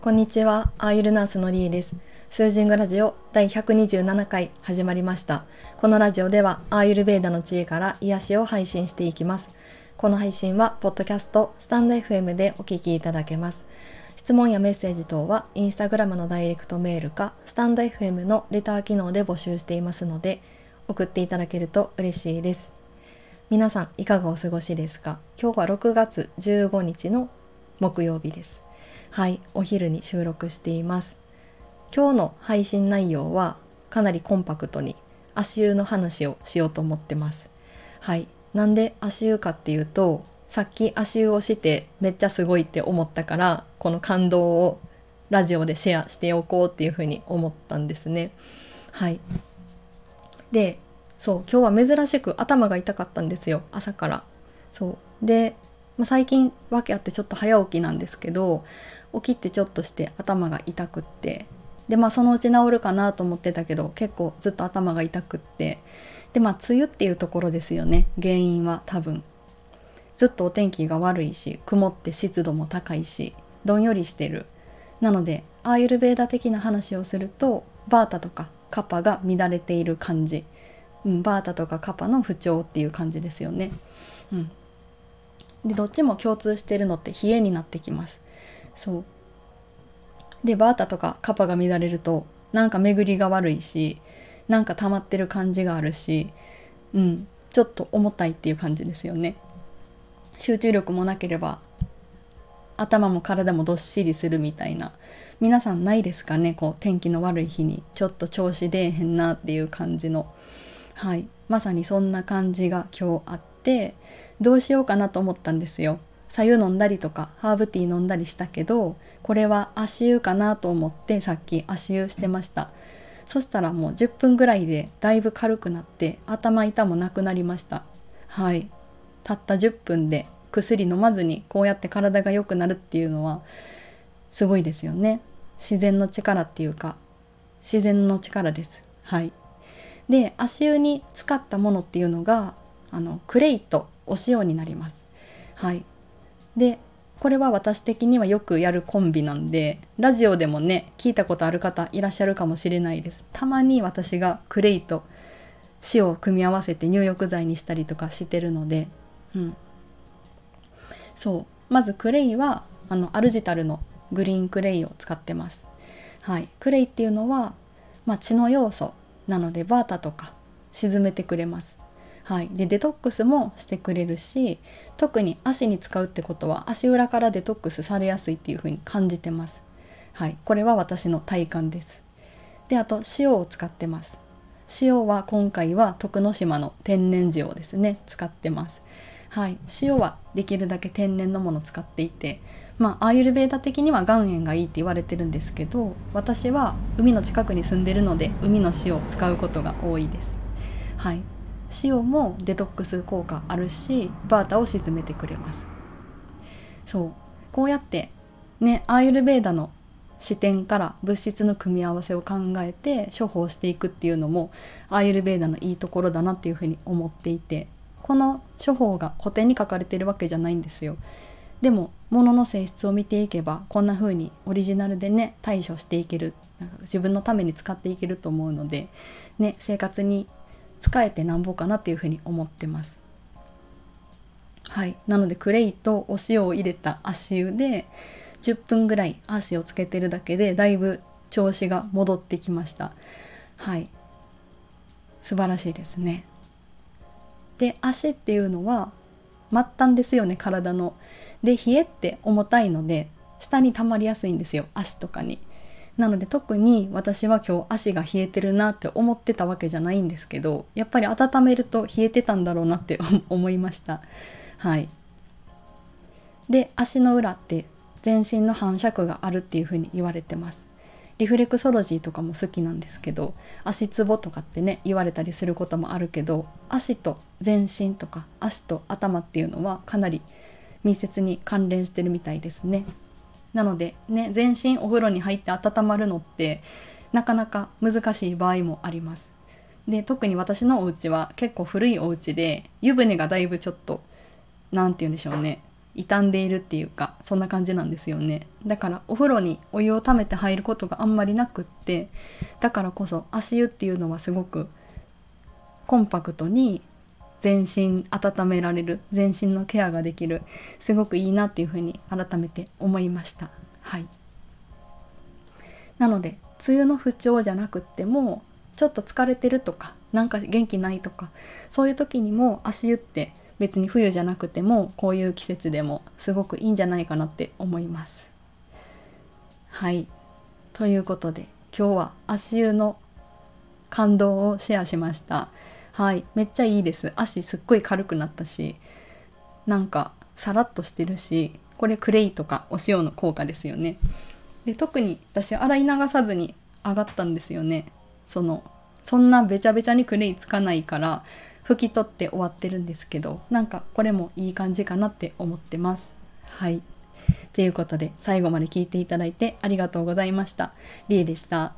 こんにちは、アーユルナースのりえです。スージングラジオ第127回始まりました。このラジオではアーユルベーダの知恵から癒しを配信していきます。この配信は、ポッドキャスト、スタンド FM でお聞きいただけます。質問やメッセージ等は、インスタグラムのダイレクトメールか、スタンド FM のレター機能で募集していますので、送っていただけると嬉しいです。皆さん、いかがお過ごしですか？今日は6月15日の木曜日です。はい、お昼に収録しています。今日の配信内容はかなりコンパクトに足湯の話をしようと思ってます。はい。なんで足湯かっていうと、さっき足湯をしてめっちゃすごいって思ったから、この感動をラジオでシェアしておこうっていうふうに思ったんですね。はい。で、そう、今日は珍しく頭が痛かったんですよ、朝から。そう。で、まあ、最近訳あってちょっと早起きなんですけど、起きてちょっとして頭が痛くって、でまあそのうち治るかなと思ってたけど結構ずっと頭が痛くってでまあ梅雨っていうところですよね原因は多分ずっとお天気が悪いし曇って湿度も高いしどんよりしてるなのでアーユルベーダ的な話をするとバータとかカパが乱れている感じ、うん、バータとかカパの不調っていう感じですよね、うん、でどっちも共通してるのって冷えになってきます。そう。でバータとかカパが乱れるとなんか巡りが悪いしなんか溜まってる感じがあるしうん。ちょっと重たいっていう感じですよね。集中力もなければ頭も体もどっしりするみたいな。皆さんないですかね？こう天気の悪い日に。ちょっと調子出えへんなっていう感じの。はい。まさにそんな感じが今日あってどうしようかなと思ったんですよ。白湯飲んだりとかハーブティー飲んだりしたけどこれは足湯かなと思ってさっき足湯してました。そしたらもう10分ぐらいでだいぶ軽くなって頭痛もなくなりました。はい。たった10分で薬飲まずにこうやって体が良くなるっていうのはすごいですよね。自然の力っていうか自然の力です。はい。で足湯に使ったものっていうのがあのクレイとお塩になります。はい。でこれは私的にはよくやるコンビなんでラジオでもね聞いたことある方いらっしゃるかもしれないです。たまに私がクレイと塩を組み合わせて入浴剤にしたりとかしてるのでうん。そう。まずクレイはあのアルジタルのグリーンクレイを使ってます。はい。クレイっていうのは、まあ、血の要素なのでバータとか沈めてくれますはい、でデトックスもしてくれるし特に足に使うってことは足裏からデトックスされやすいっていう風に感じてます。はい、これは私の体感です。であと塩を使ってます。塩は今回は徳之島の天然塩ですね使ってます。はい、塩はできるだけ天然のものを使っていてまあアーユルベーダ的には岩塩がいいって言われてるんですけど私は海の近くに住んでるので海の塩を使うことが多いです。はい、塩もデトックス効果あるしバータを沈めてくれます。そう。こうやってねアーユルベーダの視点から物質の組み合わせを考えて処方していくっていうのもアーユルベーダのいいところだなっていうふうに思っていて。この処方が古典に書かれてるわけじゃないんですよでも物の性質を見ていけばこんな風にオリジナルでね対処していけるなんか自分のために使っていけると思うので、ね、生活に使えてなんぼかなっていうふうに思ってます。はい、なのでクレイとお塩を入れた足湯で10分ぐらい足をつけてるだけでだいぶ調子が戻ってきました。はい素晴らしいですね。で足っていうのは末端ですよね体の。で冷えって重たいので下に溜まりやすいんですよ足とかに。なので特に私は今日足が冷えてるなって思ってたわけじゃないんですけどやっぱり温めると冷えてたんだろうなって 思いましたはいで足の裏って全身の反射区があるっていうふうに言われてますリフレクソロジーとかも好きなんですけど足つぼとかってね言われたりすることもあるけど足と全身とか足と頭っていうのはかなり密接に関連してるみたいですね。なのでね全身お風呂に入って温まるのってなかなか難しい場合もあります。で特に私のお家は結構古いお家で湯船がだいぶちょっと何て言うんでしょうね。傷んでいるっていうかそんな感じなんですよね。だからお風呂にお湯をためて入ることがあんまりなくってだからこそ足湯っていうのはすごくコンパクトに全身温められる全身のケアができるすごくいいなっていうふうに改めて思いました。はい。なので梅雨の不調じゃなくってもちょっと疲れてるとかなんか元気ないとかそういう時にも足湯って別に冬じゃなくてもこういう季節でもすごくいいんじゃないかなって思います。はいということで今日は足湯の感動をシェアしました。はいめっちゃいいです足すっごい軽くなったしなんかさらっとしてるしこれクレイとかお塩の効果ですよね。で特に私洗い流さずに上がったんですよね。そのそんなべちゃべちゃにクレイつかないから拭き取って終わってるんですけどなんかこれもいい感じかなって思ってます。はい。ということで最後まで聞いていただいてありがとうございました。りえでした。